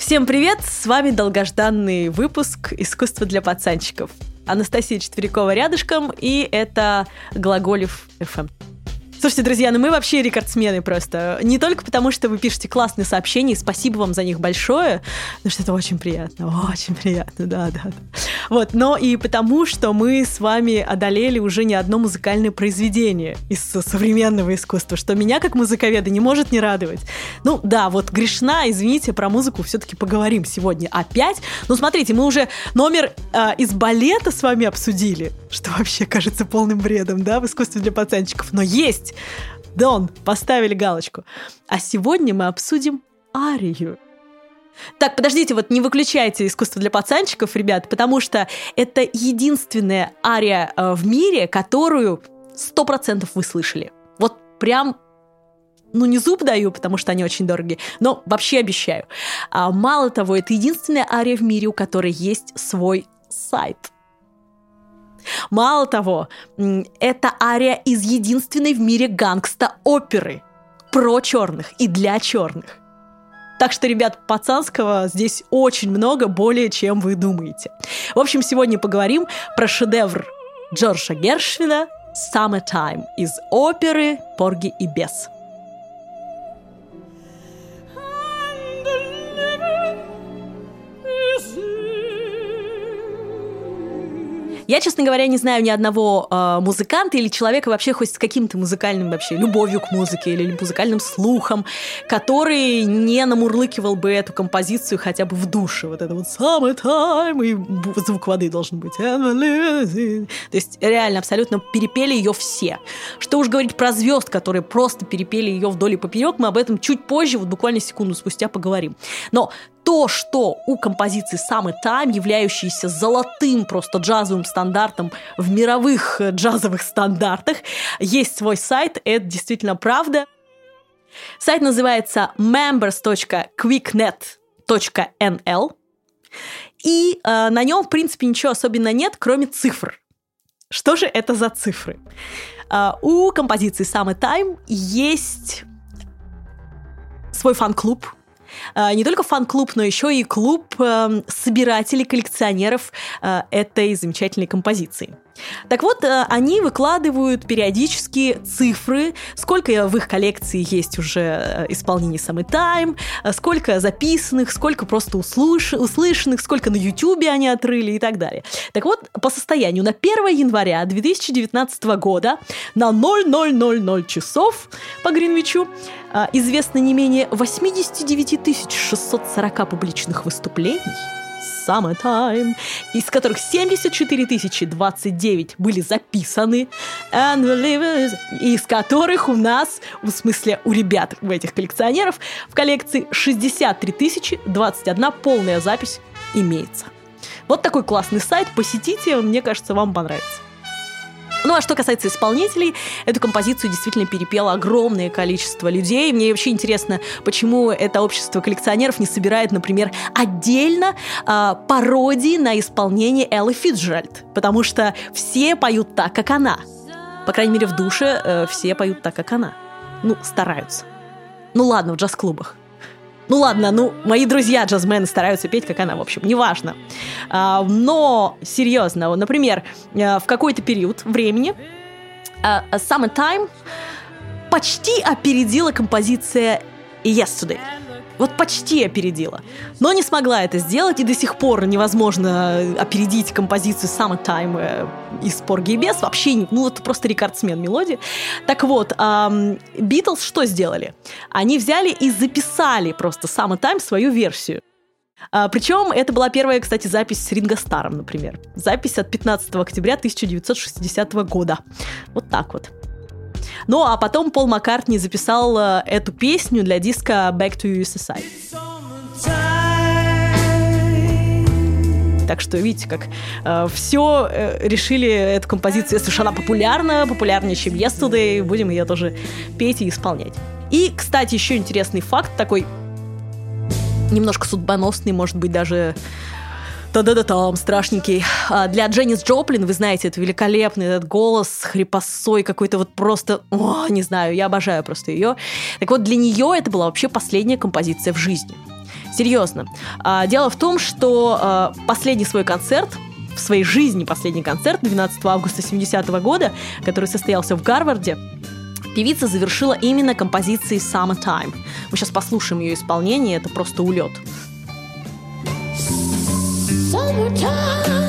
Всем привет! С вами долгожданный выпуск «Искусство для пацанчиков». Анастасия Четверякова рядышком, и это Глаголев ФМ. Слушайте, друзья, ну мы вообще рекордсмены просто. Не только потому, что вы пишете классные сообщения, спасибо вам за них большое, потому что это очень приятно, очень приятно, да, да. да. Вот, но и потому, что мы с вами одолели уже не одно музыкальное произведение из современного искусства, что меня как музыковеда не может не радовать. Ну да, вот грешна, извините, про музыку все-таки поговорим сегодня опять. Ну смотрите, мы уже номер э, из балета с вами обсудили, что вообще кажется полным бредом, да, в искусстве для пацанчиков, но есть есть. Дон, поставили галочку. А сегодня мы обсудим арию. Так, подождите, вот не выключайте искусство для пацанчиков, ребят, потому что это единственная ария э, в мире, которую сто процентов вы слышали. Вот прям ну, не зуб даю, потому что они очень дорогие, но вообще обещаю. А, мало того, это единственная ария в мире, у которой есть свой сайт – Мало того, это ария из единственной в мире гангста-оперы про черных и для черных. Так что, ребят, пацанского здесь очень много, более чем вы думаете. В общем, сегодня поговорим про шедевр Джорджа Гершвина «Summertime» из оперы «Порги и бес». Я, честно говоря, не знаю ни одного э, музыканта или человека вообще хоть с каким-то музыкальным вообще любовью к музыке или музыкальным слухом, который не намурлыкивал бы эту композицию хотя бы в душе. Вот это вот summertime, и звук воды должен быть. То есть реально абсолютно перепели ее все. Что уж говорить про звезд, которые просто перепели ее вдоль и поперек, мы об этом чуть позже, вот буквально секунду спустя поговорим. Но то, что у композиции Summertime, являющейся золотым просто джазовым стандартом в мировых э, джазовых стандартах, есть свой сайт, это действительно правда. Сайт называется members.quicknet.nl, и э, на нем, в принципе, ничего особенного нет, кроме цифр. Что же это за цифры? Э, у композиции Summertime есть свой фан-клуб, не только фан-клуб, но еще и клуб эм, собирателей, коллекционеров э, этой замечательной композиции. Так вот, э, они выкладывают периодически цифры, сколько в их коллекции есть уже исполнений Summertime, сколько записанных, сколько просто услыш... услышанных, сколько на Ютубе они отрыли и так далее. Так вот, по состоянию на 1 января 2019 года на 0000 часов по Гринвичу известно не менее 89 640 публичных выступлений Summertime, из которых 74 029 были записаны, и из которых у нас, в смысле у ребят, у этих коллекционеров, в коллекции 63 021 полная запись имеется. Вот такой классный сайт, посетите, мне кажется, вам понравится. Ну а что касается исполнителей, эту композицию действительно перепело огромное количество людей. Мне вообще интересно, почему это общество коллекционеров не собирает, например, отдельно э, пародии на исполнение Эллы Фитджеральд, потому что все поют так, как она. По крайней мере, в душе э, все поют так, как она. Ну, стараются. Ну ладно, в джаз-клубах. Ну ладно, ну, мои друзья джазмены стараются петь, как она, в общем, неважно. А, но, серьезно, например, э, в какой-то период времени uh, Summertime почти опередила композиция Yesterday. Вот почти опередила. Но не смогла это сделать, и до сих пор невозможно опередить композицию Summertime э, из Порги и Бес. Вообще, ну, это просто рекордсмен мелодии. Так вот, Битлз что сделали? Они взяли и записали просто Summertime свою версию. А, причем это была первая, кстати, запись с Ринго Старом, например. Запись от 15 октября 1960 года. Вот так вот. Ну, а потом Пол Маккартни записал э, эту песню для диска Back to USSR. Так что видите, как э, все э, решили эту композицию, если уж она популярна, популярнее, чем Yesterday, будем ее тоже петь и исполнять. И, кстати, еще интересный факт такой немножко судьбоносный, может быть, даже да-да-да, там страшненький. А для Дженнис Джоплин, вы знаете, это великолепный этот голос, хрипосой какой-то вот просто, о, не знаю, я обожаю просто ее. Так вот, для нее это была вообще последняя композиция в жизни. Серьезно. А, дело в том, что а, последний свой концерт в своей жизни последний концерт 12 августа 70 -го года, который состоялся в Гарварде, певица завершила именно композицией Summertime. Мы сейчас послушаем ее исполнение, это просто улет. Summertime.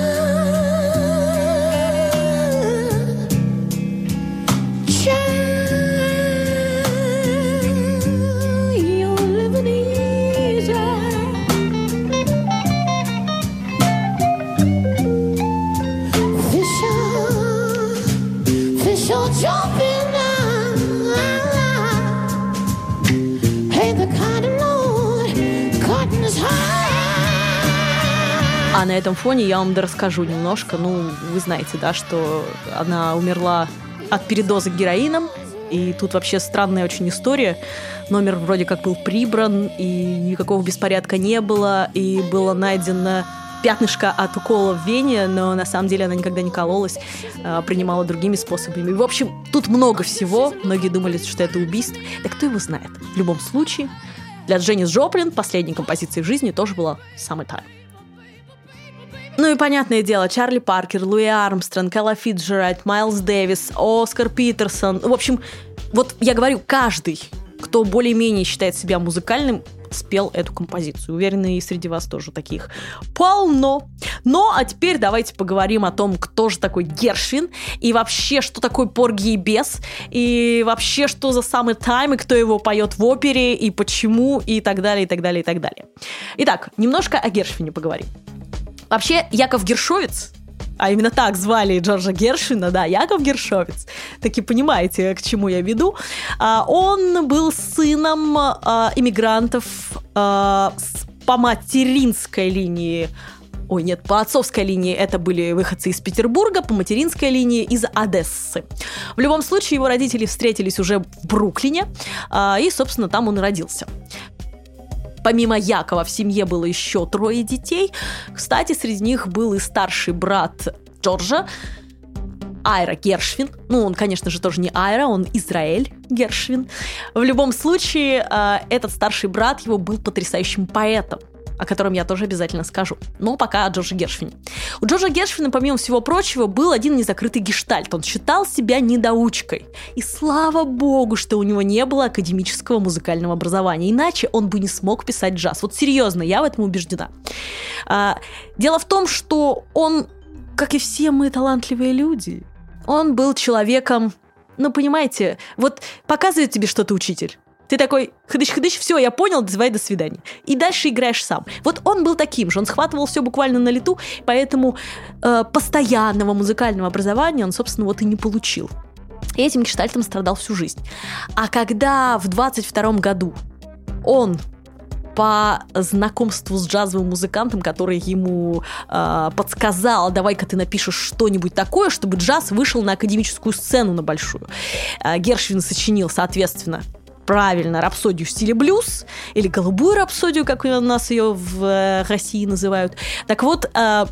А на этом фоне я вам расскажу немножко. Ну, вы знаете, да, что она умерла от передоза героином. И тут вообще странная очень история. Номер вроде как был прибран, и никакого беспорядка не было, и было найдено пятнышко от укола в вене, но на самом деле она никогда не кололась, а, принимала другими способами. В общем, тут много всего. Многие думали, что это убийство. Да кто его знает? В любом случае, для Дженнис Джоплин последней композицией в жизни тоже была «Summertime». Ну и понятное дело, Чарли Паркер, Луи Армстронг, Элла Фитджеральд, Майлз Дэвис, Оскар Питерсон. В общем, вот я говорю, каждый, кто более-менее считает себя музыкальным, спел эту композицию. Уверена, и среди вас тоже таких полно. Ну, а теперь давайте поговорим о том, кто же такой Гершвин, и вообще, что такое Порги и Бес, и вообще, что за самый тайм, и кто его поет в опере, и почему, и так далее, и так далее, и так далее. Итак, немножко о Гершвине поговорим. Вообще, Яков Гершовец, а именно так звали Джорджа Гершина, да, Яков Гершовец, таки понимаете, к чему я веду, а, он был сыном а, иммигрантов а, по материнской линии Ой, нет, по отцовской линии это были выходцы из Петербурга, по материнской линии из Одессы. В любом случае, его родители встретились уже в Бруклине, и, собственно, там он родился. Помимо Якова в семье было еще трое детей. Кстати, среди них был и старший брат Джорджа, Айра Гершвин. Ну, он, конечно же, тоже не Айра, он Израиль Гершвин. В любом случае, э, этот старший брат его был потрясающим поэтом о котором я тоже обязательно скажу. Но пока о Джорджа Гершвине. У Джорджа Гершвина, помимо всего прочего, был один незакрытый гештальт. Он считал себя недоучкой. И слава богу, что у него не было академического музыкального образования. Иначе он бы не смог писать джаз. Вот серьезно, я в этом убеждена. А, дело в том, что он, как и все мы талантливые люди, он был человеком, ну, понимаете, вот показывает тебе что-то учитель. Ты такой, хыдыч-хыдыч, все, я понял, давай до свидания. И дальше играешь сам. Вот он был таким же, он схватывал все буквально на лету, поэтому э, постоянного музыкального образования он, собственно, вот и не получил. И этим гештальтом страдал всю жизнь. А когда в 22 году он по знакомству с джазовым музыкантом, который ему э, подсказал, давай-ка ты напишешь что-нибудь такое, чтобы джаз вышел на академическую сцену на большую. Э, Гершвин сочинил, соответственно, правильно рапсодию в стиле блюз или голубую рапсодию, как у нас ее в э, России называют. Так вот, э,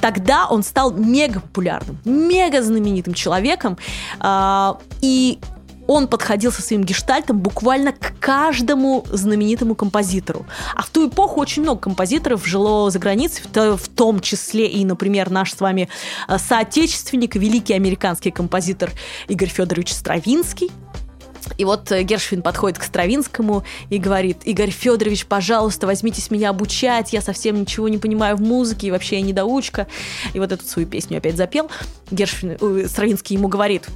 тогда он стал мега популярным, мега знаменитым человеком, э, и он подходил со своим гештальтом буквально к каждому знаменитому композитору. А в ту эпоху очень много композиторов жило за границей, в том числе и, например, наш с вами соотечественник, великий американский композитор Игорь Федорович Стравинский, и вот э, Гершвин подходит к Стравинскому и говорит, Игорь Федорович, пожалуйста, возьмитесь меня обучать, я совсем ничего не понимаю в музыке, и вообще я недоучка. И вот эту свою песню опять запел. Гершвин, э, Стравинский ему говорит,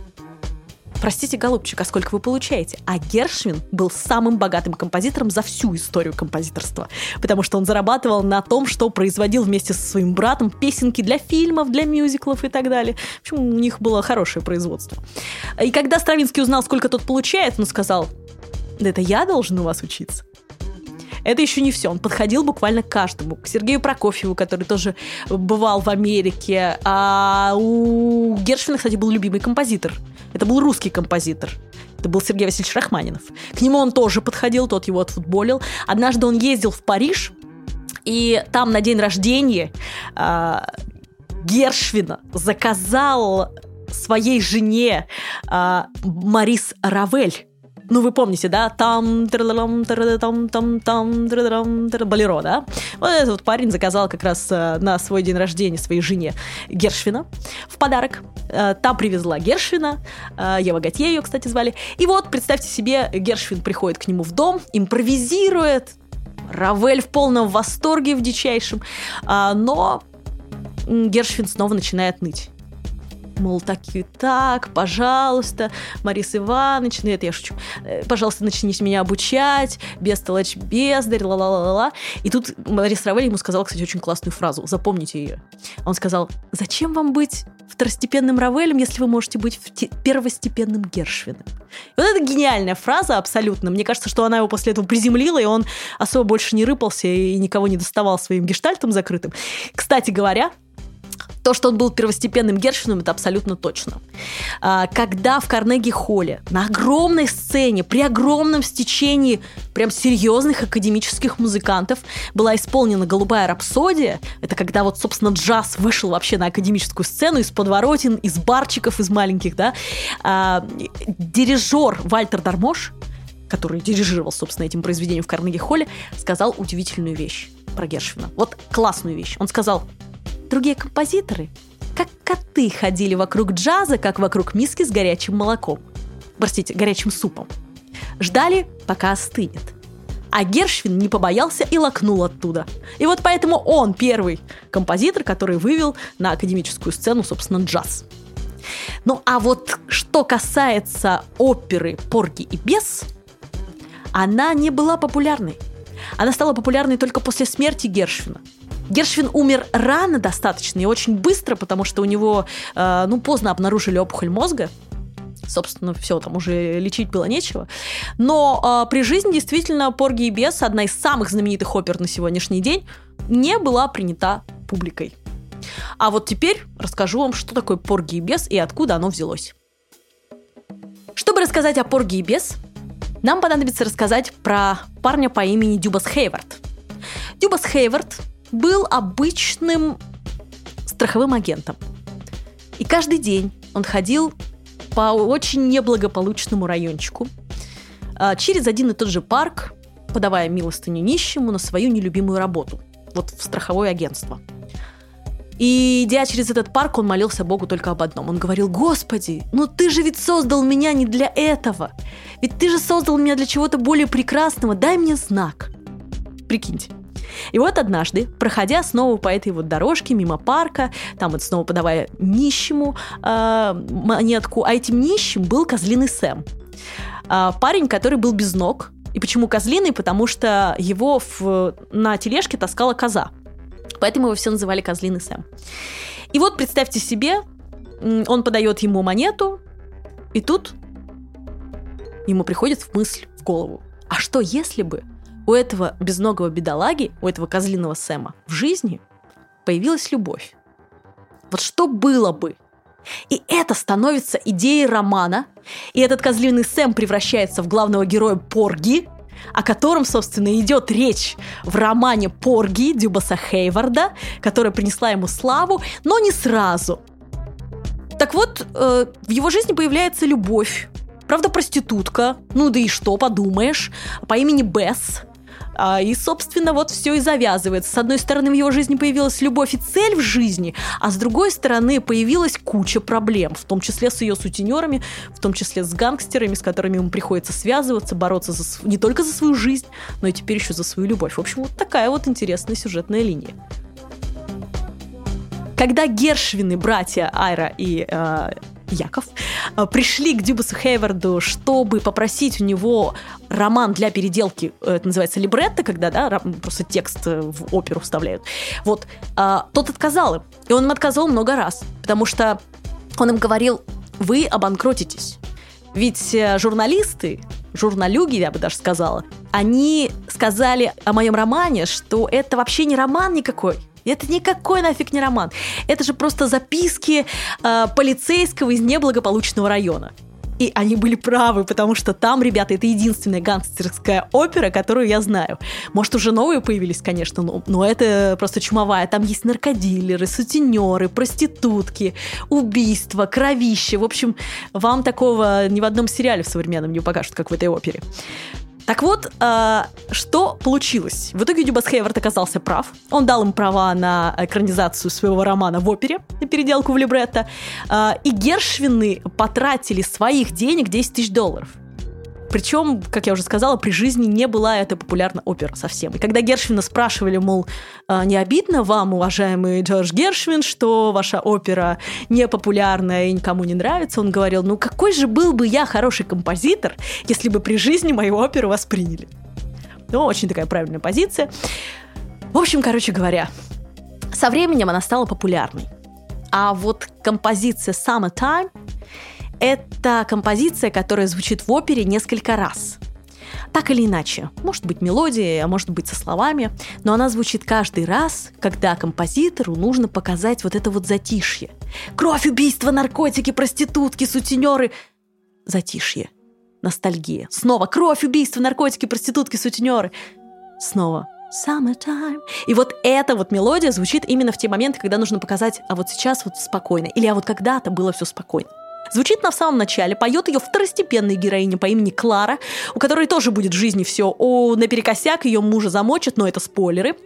Простите, голубчик, а сколько вы получаете? А Гершвин был самым богатым композитором за всю историю композиторства, потому что он зарабатывал на том, что производил вместе со своим братом песенки для фильмов, для мюзиклов и так далее. В общем, у них было хорошее производство. И когда Стравинский узнал, сколько тот получает, он сказал, да это я должен у вас учиться. Это еще не все. Он подходил буквально к каждому. К Сергею Прокофьеву, который тоже бывал в Америке. А у Гершвина, кстати, был любимый композитор. Это был русский композитор. Это был Сергей Васильевич Рахманинов. К нему он тоже подходил, тот его отфутболил. Однажды он ездил в Париж, и там на день рождения э, Гершвина заказал своей жене э, Марис Равель ну, вы помните, да, там, там, там, там, там, болеро, да? Вот этот вот парень заказал как раз э, на свой день рождения своей жене Гершвина в подарок. Э, Там привезла Гершвина, Ева Готье ее, кстати, звали. И вот, представьте себе, Гершвин приходит к нему в дом, импровизирует, Равель в полном восторге, в дичайшем, но Гершвин снова начинает ныть мол, так и так, пожалуйста, Марис Иванович, ну это я шучу, э, пожалуйста, начните меня обучать, бестолочь, бездарь, ла-ла-ла-ла. И тут Марис Равель ему сказал, кстати, очень классную фразу, запомните ее. Он сказал, зачем вам быть второстепенным Равелем, если вы можете быть первостепенным Гершвином. И вот это гениальная фраза абсолютно. Мне кажется, что она его после этого приземлила, и он особо больше не рыпался и никого не доставал своим гештальтом закрытым. Кстати говоря, то, что он был первостепенным Гершвином, это абсолютно точно. А, когда в Карнеги-холле на огромной сцене, при огромном стечении прям серьезных академических музыкантов была исполнена «Голубая рапсодия», это когда вот, собственно, джаз вышел вообще на академическую сцену из подворотен, из барчиков, из маленьких, да, а, дирижер Вальтер Дармош, который дирижировал, собственно, этим произведением в Карнеги-холле, сказал удивительную вещь про Гершвина. Вот классную вещь. Он сказал, Другие композиторы, как коты, ходили вокруг джаза, как вокруг миски с горячим молоком. Простите, горячим супом. Ждали, пока остынет. А Гершвин не побоялся и лакнул оттуда. И вот поэтому он первый композитор, который вывел на академическую сцену, собственно, джаз. Ну а вот что касается оперы «Порги и бес», она не была популярной. Она стала популярной только после смерти Гершвина – Гершвин умер рано достаточно и очень быстро, потому что у него, э, ну, поздно обнаружили опухоль мозга. Собственно, все, там уже лечить было нечего. Но э, при жизни действительно «Порги и бес», одна из самых знаменитых опер на сегодняшний день, не была принята публикой. А вот теперь расскажу вам, что такое «Порги и бес» и откуда оно взялось. Чтобы рассказать о «Порги и бес», нам понадобится рассказать про парня по имени Дюбас Хейвард. Дюбас Хейвард был обычным страховым агентом. И каждый день он ходил по очень неблагополучному райончику а, через один и тот же парк, подавая милостыню нищему на свою нелюбимую работу, вот в страховое агентство. И идя через этот парк, он молился Богу только об одном. Он говорил, Господи, ну ты же ведь создал меня не для этого. Ведь ты же создал меня для чего-то более прекрасного. Дай мне знак. Прикиньте. И вот однажды, проходя снова по этой вот дорожке мимо парка, там вот снова подавая нищему э, монетку, а этим нищим был козлиный Сэм. Э, парень, который был без ног. И почему козлиный? Потому что его в, на тележке таскала коза. Поэтому его все называли козлиный Сэм. И вот представьте себе, он подает ему монету, и тут ему приходит в мысль, в голову. А что если бы у этого безногого бедолаги, у этого козлиного Сэма в жизни появилась любовь. Вот что было бы? И это становится идеей романа, и этот козлиный Сэм превращается в главного героя Порги, о котором, собственно, идет речь в романе Порги Дюбаса Хейварда, которая принесла ему славу, но не сразу. Так вот, э, в его жизни появляется любовь. Правда, проститутка, ну да и что, подумаешь, по имени Бесс, и, собственно, вот все и завязывается. С одной стороны, в его жизни появилась любовь и цель в жизни, а с другой стороны, появилась куча проблем, в том числе с ее сутенерами, в том числе с гангстерами, с которыми ему приходится связываться, бороться за, не только за свою жизнь, но и теперь еще за свою любовь. В общем, вот такая вот интересная сюжетная линия. Когда Гершвины, братья Айра и э, Яков, э, пришли к Дюбасу Хейварду, чтобы попросить у него роман для переделки, э, это называется либретто, когда, да, просто текст э, в оперу вставляют. Вот, тот отказал им. И он им отказывал много раз, потому что он им говорил, вы обанкротитесь. Ведь журналисты, журналюги, я бы даже сказала, они сказали о моем романе, что это вообще не роман никакой, это никакой нафиг не роман. Это же просто записки э, полицейского из неблагополучного района. И они были правы, потому что там, ребята, это единственная гангстерская опера, которую я знаю. Может, уже новые появились, конечно, но, но это просто чумовая. Там есть наркодилеры, сутенеры, проститутки, убийства, кровище. В общем, вам такого ни в одном сериале в современном не покажут, как в этой опере. Так вот, э, что получилось? В итоге Дюбас Хейвард оказался прав. Он дал им права на экранизацию своего романа в опере, на переделку в либретто. Э, и Гершвины потратили своих денег 10 тысяч долларов. Причем, как я уже сказала, при жизни не была эта популярна опера совсем. И когда Гершвина спрашивали, мол, «А не обидно вам, уважаемый Джордж Гершвин, что ваша опера не популярная и никому не нравится, он говорил, ну какой же был бы я хороший композитор, если бы при жизни мою оперу восприняли. Ну, очень такая правильная позиция. В общем, короче говоря, со временем она стала популярной. А вот композиция Summertime это композиция, которая звучит в опере несколько раз. Так или иначе, может быть мелодией, а может быть со словами, но она звучит каждый раз, когда композитору нужно показать вот это вот затишье. Кровь, убийство, наркотики, проститутки, сутенеры. Затишье. Ностальгия. Снова кровь, убийство, наркотики, проститутки, сутенеры. Снова Summertime. И вот эта вот мелодия звучит именно в те моменты, когда нужно показать, а вот сейчас вот спокойно, или а вот когда-то было все спокойно. Звучит на самом начале, поет ее второстепенная героиня по имени Клара, у которой тоже будет в жизни все о, наперекосяк, ее мужа замочат, но это спойлеры.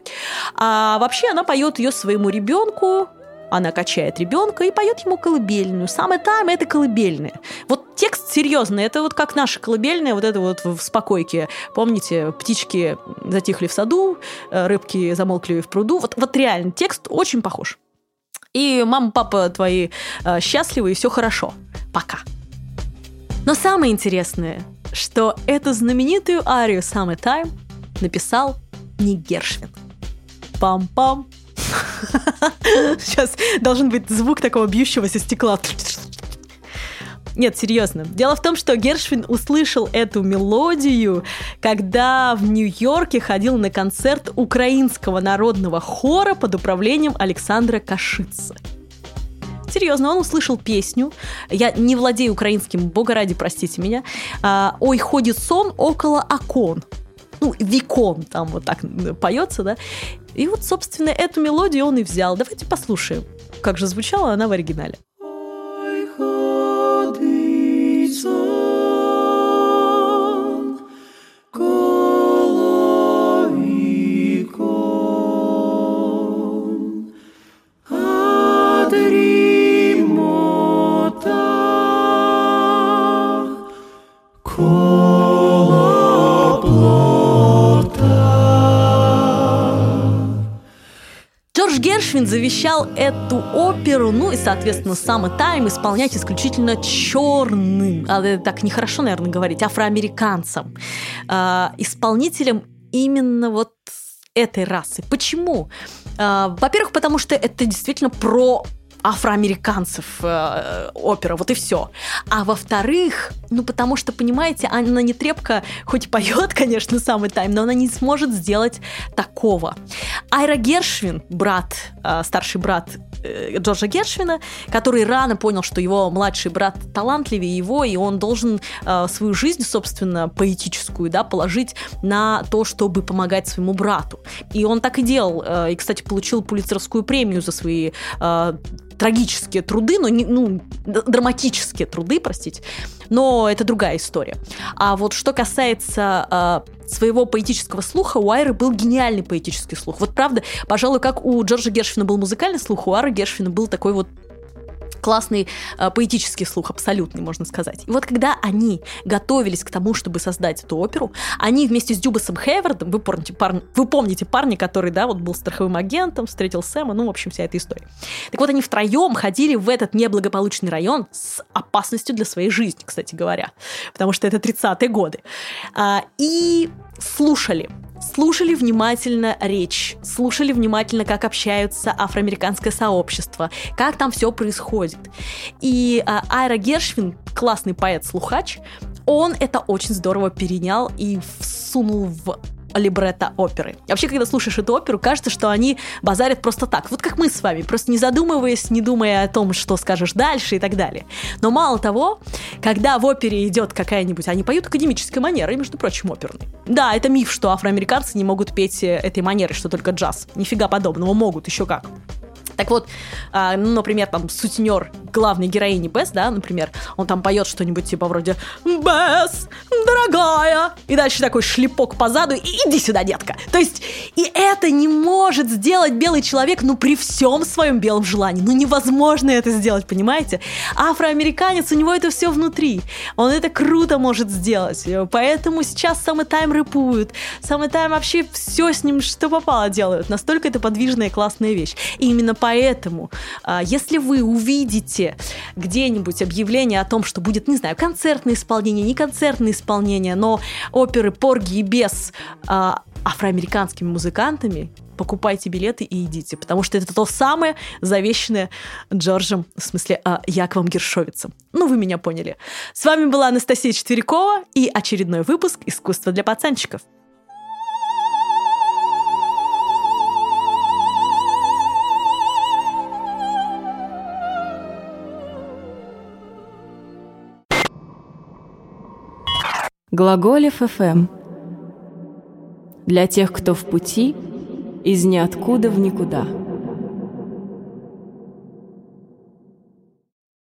А вообще она поет ее своему ребенку, она качает ребенка и поет ему колыбельную. Самое там это колыбельная. Вот текст серьезный, это вот как наша колыбельная, вот это вот в спокойке. Помните, птички затихли в саду, э, рыбки замолкли в пруду. Вот, вот реально, текст очень похож. И мама, папа твои э, счастливы, и все хорошо. Пока. Но самое интересное, что эту знаменитую арию Summertime написал не Гершвин. Пам-пам. Сейчас должен быть звук такого бьющегося стекла. Нет, серьезно. Дело в том, что Гершвин услышал эту мелодию, когда в Нью-Йорке ходил на концерт украинского народного хора под управлением Александра Кашицы. Серьезно, он услышал песню. Я не владею украинским, бога ради, простите меня. А, Ой, ходит сон около окон. Ну, викон там вот так поется, да. И вот, собственно, эту мелодию он и взял. Давайте послушаем, как же звучала она в оригинале. Завещал эту оперу, ну и, соответственно, сам и тайм исполнять исключительно черным, а это так нехорошо, наверное, говорить, афроамериканцам, э, исполнителем именно вот этой расы. Почему? Э, во-первых, потому что это действительно про афроамериканцев э, опера, вот и все. А во-вторых, ну потому что, понимаете, Анна Нетребко хоть поет, конечно, самый тайм, но она не сможет сделать такого. Айра Гершвин, брат, э, старший брат э, Джорджа Гершвина, который рано понял, что его младший брат талантливее его, и он должен э, свою жизнь, собственно, поэтическую, да, положить на то, чтобы помогать своему брату. И он так и делал. Э, и, кстати, получил пулицеровскую премию за свои э, трагические труды, но не, ну, драматические труды, простите, но это другая история. А вот что касается э, своего поэтического слуха, у Айры был гениальный поэтический слух. Вот правда, пожалуй, как у Джорджа Гершвина был музыкальный слух, у Ары Гершвина был такой вот классный э, поэтический слух, абсолютный, можно сказать. И вот когда они готовились к тому, чтобы создать эту оперу, они вместе с Дюбасом Хейвардом, вы помните, парни, вы помните парня, который, да, вот был страховым агентом, встретил Сэма, ну, в общем, вся эта история. Так вот, они втроем ходили в этот неблагополучный район с опасностью для своей жизни, кстати говоря, потому что это 30-е годы. А, и слушали слушали внимательно речь, слушали внимательно, как общаются афроамериканское сообщество, как там все происходит. И а, Айра Гершвин, классный поэт-слухач, он это очень здорово перенял и всунул в либретто оперы. Вообще, когда слушаешь эту оперу, кажется, что они базарят просто так. Вот как мы с вами, просто не задумываясь, не думая о том, что скажешь дальше и так далее. Но мало того, когда в опере идет какая-нибудь... Они поют академической манерой, между прочим, оперной. Да, это миф, что афроамериканцы не могут петь э, этой манерой, что только джаз. Нифига подобного, могут, еще как. Так вот, а, ну, например, там сутенер главной героини Бесс, да, например, он там поет что-нибудь типа вроде «Бесс, дорогая!» И дальше такой шлепок по заду и «Иди сюда, детка!» То есть, и это не может сделать белый человек, ну, при всем своем белом желании. Ну, невозможно это сделать, понимаете? Афроамериканец, у него это все внутри. Он это круто может сделать. Поэтому сейчас самый тайм рэпуют. Самый тайм вообще все с ним, что попало, делают. Настолько это подвижная и классная вещь. И именно поэтому, а, если вы увидите где-нибудь объявление о том, что будет, не знаю, концертное исполнение, не концертное исполнение, но оперы Порги и Бес а, афроамериканскими музыкантами, покупайте билеты и идите, потому что это то самое завещанное Джорджем, в смысле, а, Яковом Гершовицем. Ну, вы меня поняли. С вами была Анастасия Четверякова и очередной выпуск «Искусство для пацанчиков». Глаголев ФМ. Для тех, кто в пути, из ниоткуда в никуда.